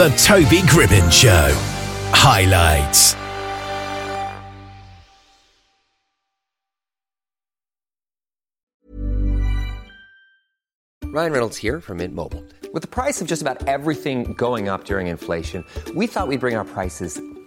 The Toby Gribbin Show. Highlights. Ryan Reynolds here from Mint Mobile. With the price of just about everything going up during inflation, we thought we'd bring our prices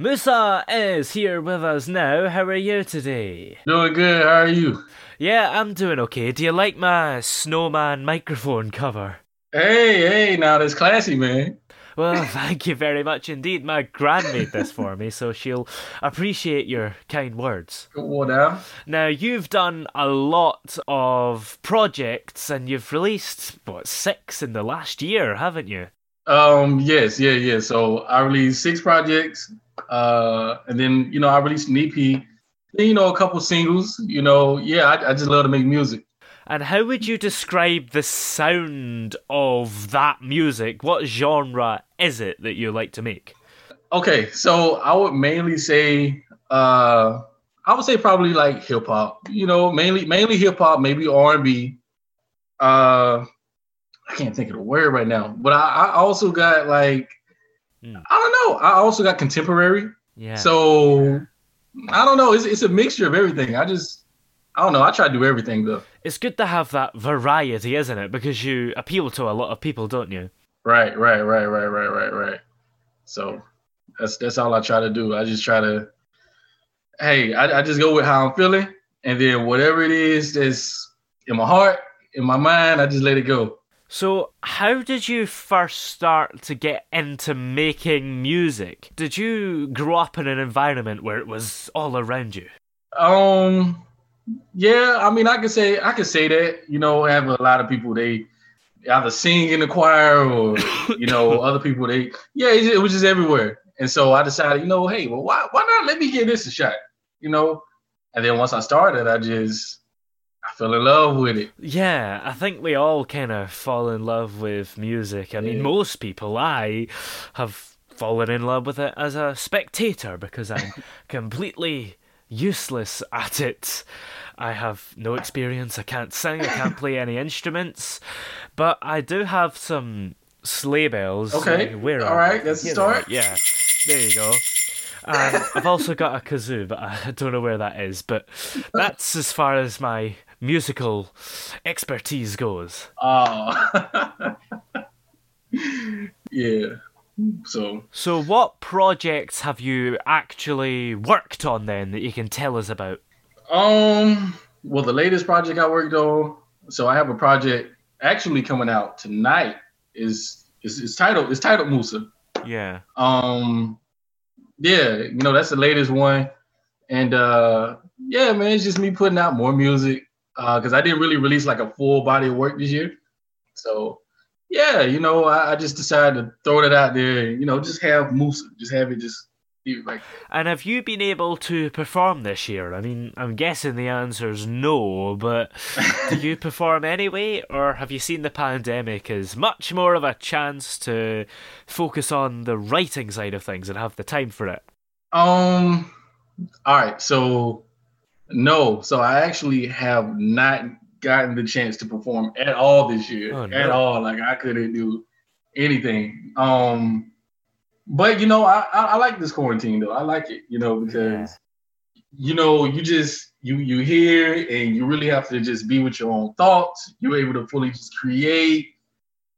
Musa is here with us now. How are you today? Doing good. How are you? Yeah, I'm doing okay. Do you like my snowman microphone cover? Hey, hey, now that's classy, man. Well, thank you very much indeed. My gran made this for me, so she'll appreciate your kind words. What now? Now, you've done a lot of projects and you've released, what, six in the last year, haven't you? Um, yes, yeah, yeah. So I released six projects, uh, and then you know I released an EP, then you know a couple singles. You know, yeah, I, I just love to make music. And how would you describe the sound of that music? What genre is it that you like to make? Okay, so I would mainly say, uh, I would say probably like hip hop. You know, mainly mainly hip hop, maybe R and B. Uh, I can't think of the word right now, but I, I also got like Hmm. I don't know. I also got contemporary. Yeah. So I don't know. It's it's a mixture of everything. I just I don't know. I try to do everything though. It's good to have that variety, isn't it? Because you appeal to a lot of people, don't you? Right, right, right, right, right, right, right. So that's that's all I try to do. I just try to hey, I, I just go with how I'm feeling, and then whatever it is that's in my heart, in my mind, I just let it go. So, how did you first start to get into making music? Did you grow up in an environment where it was all around you? Um, yeah, I mean, I could say I could say that. You know, I have a lot of people they either sing in the choir or you know other people they yeah it, it was just everywhere. And so I decided, you know, hey, well, why why not let me give this a shot? You know, and then once I started, I just I fell in love with it. Yeah, I think we all kind of fall in love with music. I mean, Yeah. most people, I have fallen in love with it as a spectator because I'm completely useless at it. I have no experience, I can't sing, I can't play any instruments, but I do have some sleigh bells. Okay, Where all right, they? that's know, start. yeah, there you go. And I've also got a kazoo, but I don't know where that is. But that's as far as my musical expertise goes. Oh, yeah. So So, what projects have you actually worked on then that you can tell us about? Um, well, the latest project I worked on. So I have a project actually coming out tonight. Is is it's titled it's titled Musa. Yeah. Um, yeah, you know that's the latest one, and uh, yeah, man, it's just me putting out more music because I didn't really release like a full body of work this year. So yeah, you know, I, I just decided to throw it out there. You know, just have Moose, just have it just be like And have you been able to perform this year? I mean, I'm guessing the answer is no, but do you perform anyway, or have you seen the pandemic as much more of a chance to focus on the writing side of things and have the time for it? Um. All right. So no. So I actually have not gotten the chance to perform at all this year. Oh, no. At all. Like I couldn't do anything. Um. But you know, I, I I like this quarantine though. I like it. You know because you know you just you you hear and you really have to just be with your own thoughts. You're able to fully just create.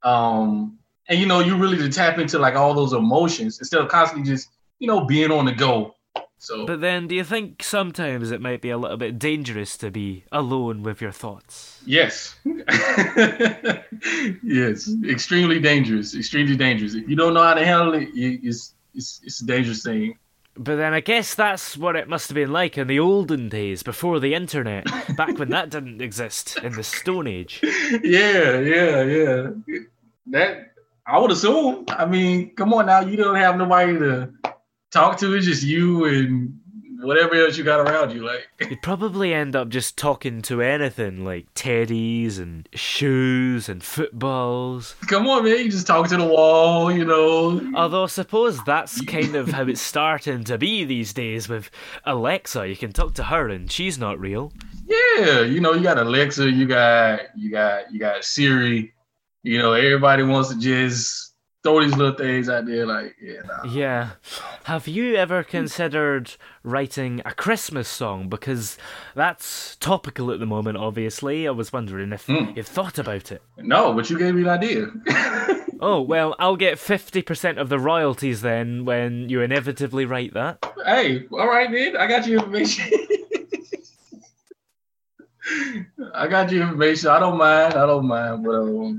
Um. And you know you really to tap into like all those emotions instead of constantly just you know being on the go So, But then, do you think sometimes it might be a little bit dangerous to be alone with your thoughts? yes, yes, extremely dangerous, extremely dangerous. If you don't know how to handle it, you, it's it's it's a dangerous thing. But then I guess that's what it must have been like in the olden days, before the internet, back when that didn't exist, in the Stone Age. Yeah, yeah, yeah. That I would assume. I mean, come on now, you don't have nobody to talk to. It's just you and whatever else you got around you. Like, You'd probably end up just talking to anything like teddies and shoes and footballs. come on, man, you just talk to the wall, you know. Although I suppose that's kind of how it's starting to be these days with Alexa. You can talk to her and she's not real. Yeah, you know, you got Alexa, you got you got you got Siri. You know, everybody wants to just throw these little things out there. Like, yeah, nah. Yeah. Have you ever considered writing a Christmas song? Because that's topical at the moment, obviously. I was wondering if hmm. you've thought about it. no, but you gave me an idea. Oh, well, I'll get 50% of the royalties then when you inevitably write that. hey, all right, man, I got your information. I got your information. I don't mind. I don't mind. But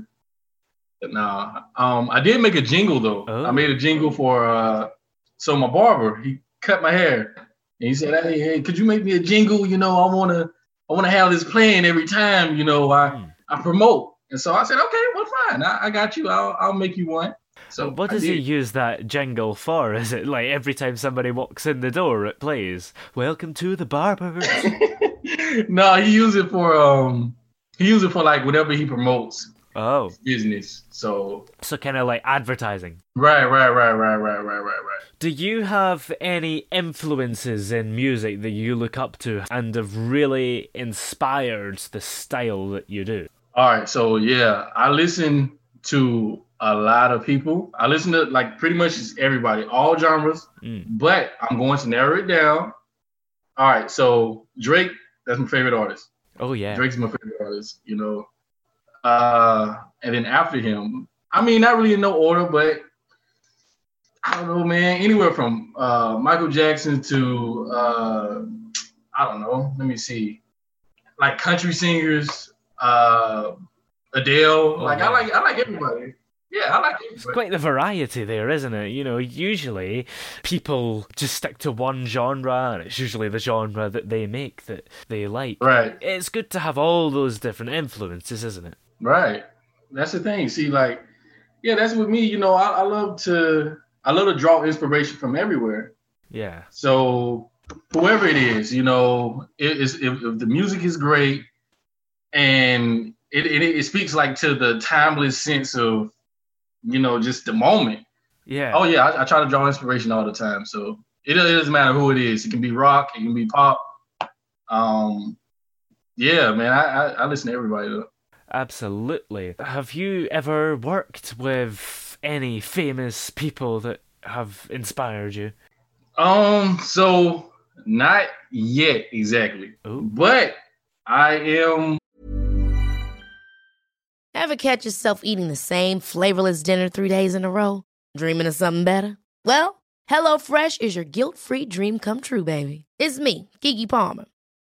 nah. Um, I did make a jingle though. Oh. I made a jingle for uh, so my barber he cut my hair, and he said, "Hey, hey, could you make me a jingle? You know, I wanna, I wanna have this playing every time. You know, I, Hmm. I promote." And so I said, "Okay, well, fine. I, I got you. I'll, I'll make you one." So What does he use that jingle for? Is it like every time somebody walks in the door, it plays, Welcome to the barber? no, he uses it for um, he uses it for like whatever he promotes oh, business. So so kind of like advertising. right, right, right, right, right, right, right, right. Do you have any influences in music that you look up to and have really inspired the style that you do? All right, so yeah, I listen to a lot of people. I listen to like pretty much everybody, all genres. Mm. But I'm going to narrow it down. All right, so Drake, that's my favorite artist. Oh yeah. Drake's my favorite artist, you know. Uh, and then after him, I mean, not really in no order, but I don't know, man. Anywhere from uh, Michael Jackson to uh, I don't know. Let me see, like country singers, uh, Adele. like yeah. I like I like everybody. Yeah, I like It's quite the variety there, isn't it? You know, usually people just stick to one genre, and it's usually the genre that they make that they like. Right, It's good to have all those different influences, isn't it? Right. That's the thing. See, like, yeah, that's with me. You know, I, I love to I love to draw inspiration from everywhere. Yeah. So whoever it is, you know, it is if, if the music is great and it, it it speaks like to the timeless sense of, you know, just the moment. Yeah. Oh yeah, I, I try to draw inspiration all the time. So it, it doesn't matter who it is. It can be rock, it can be pop. Um, yeah, man, I I, I listen to everybody though. Absolutely. Have you ever worked with any famous people that have inspired you? Um, so not yet exactly, Ooh. but I am Ever catch yourself eating the same flavorless dinner three days in a row? Dreaming of something better? Well, HelloFresh is your guilt free dream come true, baby. It's me, Keke Palmer.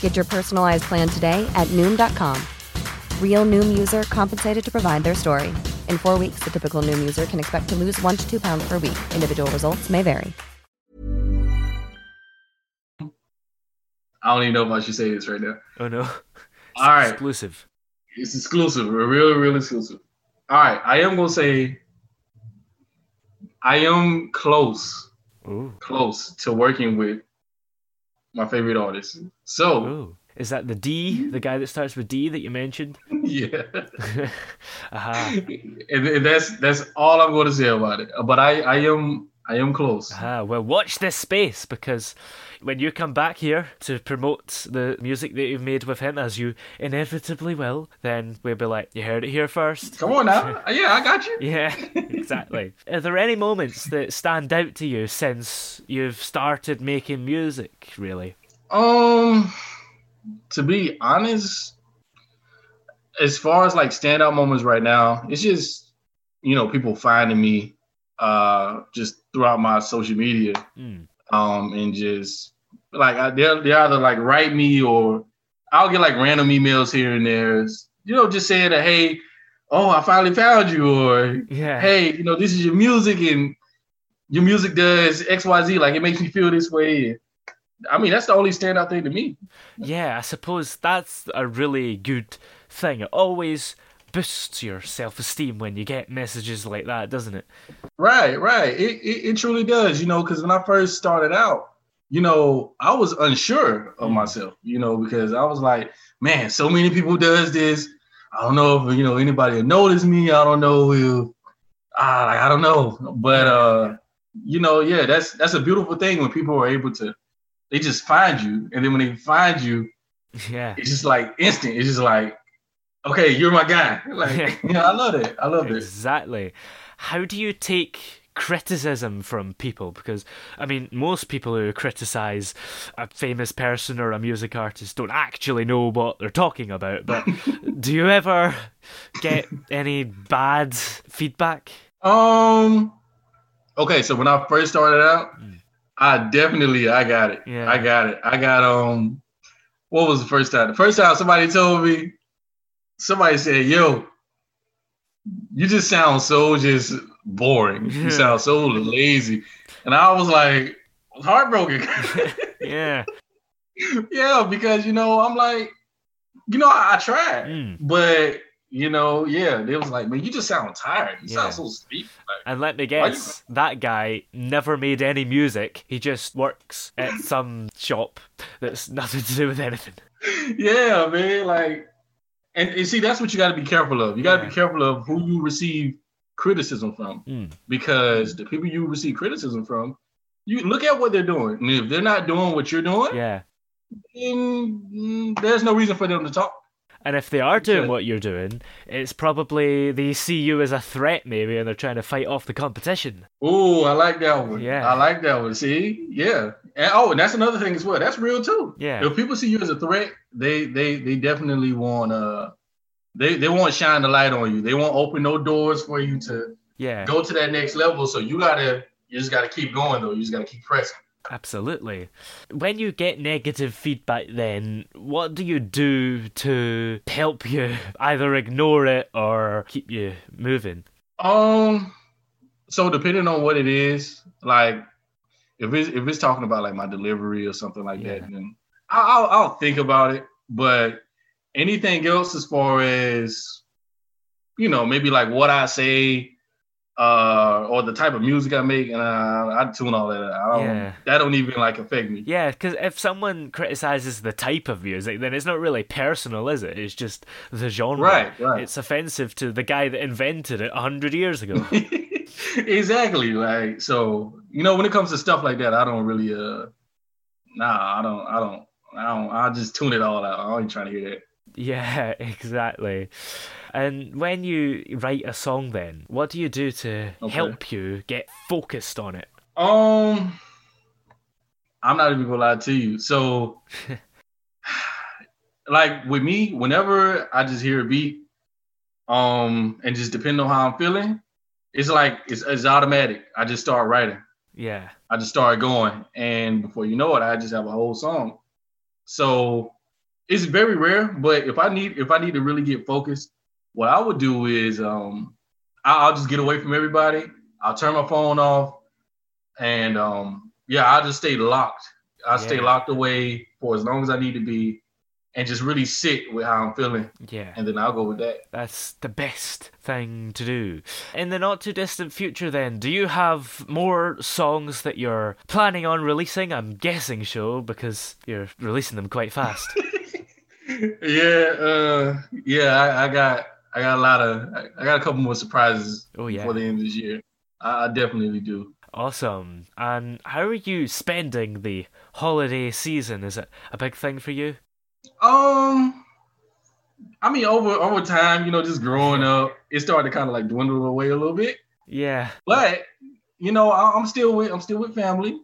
Get your personalized plan today at Noom.com. Real Noom user compensated to provide their story. In four weeks, the typical Noom user can expect to lose one to two pounds per week. Individual results may vary. I don't even know if I should say this right now. Oh no. All right. Exclusive. It's exclusive. Real, real exclusive. All right. I am gonna say I am close. Ooh. Close to working with my favorite artist. So Ooh. Is that the D, the guy that starts with D that you mentioned? yeah. Aha. and, and that's that's all I'm gonna say about it. But I, I am I am close. Ah, well, watch this space because when you come back here to promote the music that you've made with him, as you inevitably will, then we'll be like, you heard it here first. Come on now. yeah, I got you. Yeah, exactly. Are there any moments that stand out to you since you've started making music, really? Um, to be honest, as far as like standout moments right now, it's just you know people finding me uh just throughout my social media Mm. um and just like I, they'll they either like write me or I'll get like random emails here and there, you know, just saying that hey, oh I finally found you or Yeah. hey, you know, this is your music and your music does X Y Z, like it makes me feel this way. I mean, that's the only standout thing to me. Yeah, I suppose that's a really good thing. It always boosts your self esteem when you get messages like that, doesn't it? Right, right. It, it, it truly does, you know, because when I first started out, you know, I was unsure of myself, you know, because I was like, man, so many people does this. I don't know if you know anybody will notice me. I don't know if like, I don't know. But uh, you know, yeah, that's that's a beautiful thing when people are able to they just find you. And then when they find you, Yeah. it's just like instant. It's just like, okay, you're my guy. Like, yeah, I love it. I love it. Exactly. How do you take criticism from people? Because, I mean, most people who criticize a famous person or a music artist don't actually know what they're talking about. But do you ever get any bad feedback? Um. Okay, so when I first started out, I definitely I got it. Yeah. I got it. I got um. What was the first time? The first time somebody told me, somebody said, "Yo, you just sound so just boring. You sound so lazy," and I was like, heartbroken. Yeah. yeah, because you know I'm like, you know I, I tried, Mm. but you know, yeah, they was like, man, you just sound tired. You Yeah. sound so sleepy. Like, And let me Why you- guess, that guy never made any music. He just works at some shop that's nothing to do with anything. yeah, man. Like, and, and see, that's what you got to be careful of. You got to Yeah. be careful of who you receive criticism from, Mm. because the people you receive criticism from, you look at what they're doing, and if they're not doing what you're doing, Yeah. then mm, there's no reason for them to talk. And if they are doing what you're doing, it's probably they see you as a threat, maybe, and they're trying to fight off the competition. Oh, I like that one. Yeah. I like that one. See, yeah, and oh, and that's another thing as well. That's real too. Yeah. If people see you as a threat, they they they definitely want uh they they won't shine the light on you. They won't open no doors for you to Yeah, go to that next level. So you gotta you just gotta keep going though. You just gotta keep pressing. Absolutely. When you get negative feedback, then what do you do to help you either ignore it or keep you moving? Um, so depending on what it is, like if it's if it's talking about like my delivery or something like Yeah. that, then I'll, I'll I'll think about it. But anything else as far as you know, maybe like what I say, uh, or the type of music I make, and I, I tune all that. out. I don't, Yeah. That don't even like affect me. Yeah, because if someone criticizes the type of music, then it's not really personal, is it? It's just the genre. Right, right. It's offensive to the guy that invented it a hundred years ago. exactly. Like so, you know, when it comes to stuff like that, I don't really uh nah, I don't I don't I don't I just tune it all out. I ain't trying to hear that. yeah, exactly. And when you write a song, then what do you do to Okay. help you get focused on it? Um I'm not even gonna lie to you. So like with me, whenever I just hear a beat, um, and just depending on how I'm feeling, it's like it's, it's automatic. I just start writing. Yeah, I just started going, and before you know it, I just have a whole song. So it's very rare, but if I need if I need to really get focused, what I would do is um, I- I'll just get away from everybody. I'll turn my phone off, and um, yeah, I'll just stay locked. I'll stay locked away for as long as I need to be, and just really sit with how I'm feeling, yeah. and then I'll go with that. That's the best thing to do. In the not too distant future, then, do you have more songs that you're planning on releasing? I'm guessing so, because you're releasing them quite fast. yeah, uh, yeah, I, I got I got a lot of I- got a couple more surprises Oh, yeah. before the end of this year. I, I definitely do. awesome. And how are you spending the holiday season? Is it a big thing for you? Um, I mean, over over time, you know, just growing up, it started to kind of like dwindle away a little bit. Yeah. But you know, I, I'm still with I'm still with family.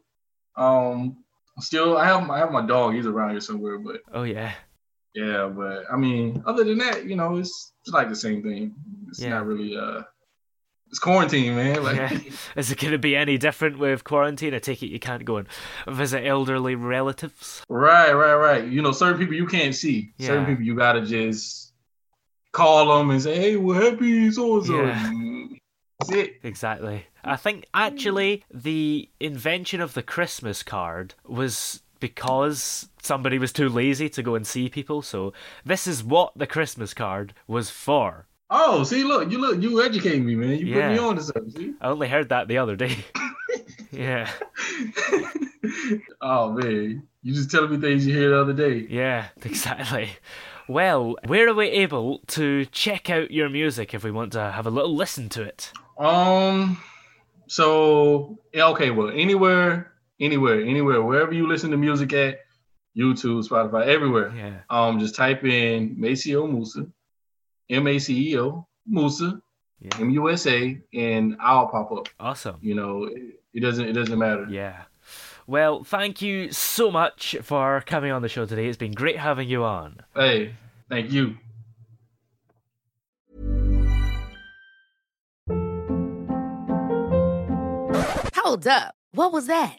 Um, I'm still I have I have my dog. He's around here somewhere, but Oh, yeah. Yeah. But I mean, other than that, you know, it's it's like the same thing. It's Yeah. not really uh, it's quarantine, man. Like. yeah. Is it going to be any different with quarantine? I take it you can't go and visit elderly relatives. Right, right, right. You know, certain people you can't see. Certain people you gotta just call them and say, "Hey, well, happy so and so." Yeah. That's it. Exactly. I think actually the invention of the Christmas card was because somebody was too lazy to go and see people. So this is what the Christmas card was for. Oh, see, look, you look, you educate me, man. You put me on to something. See? I only heard that the other day. yeah. oh man, you just telling me things you hear the other day. Yeah, exactly. Well, where are we able to check out your music if we want to have a little listen to it? Um, so okay, well, anywhere, anywhere, anywhere, wherever you listen to music at, YouTube, Spotify, everywhere. Yeah. Um, just type in Maceo Musa, M A C E O Musa, Yeah. M U S A, and I'll pop up. Awesome. You know, it, it doesn't it doesn't matter. Yeah. Well, thank you so much for coming on the show today. It's been great having you on. Hey, thank you. Hold up. What was that?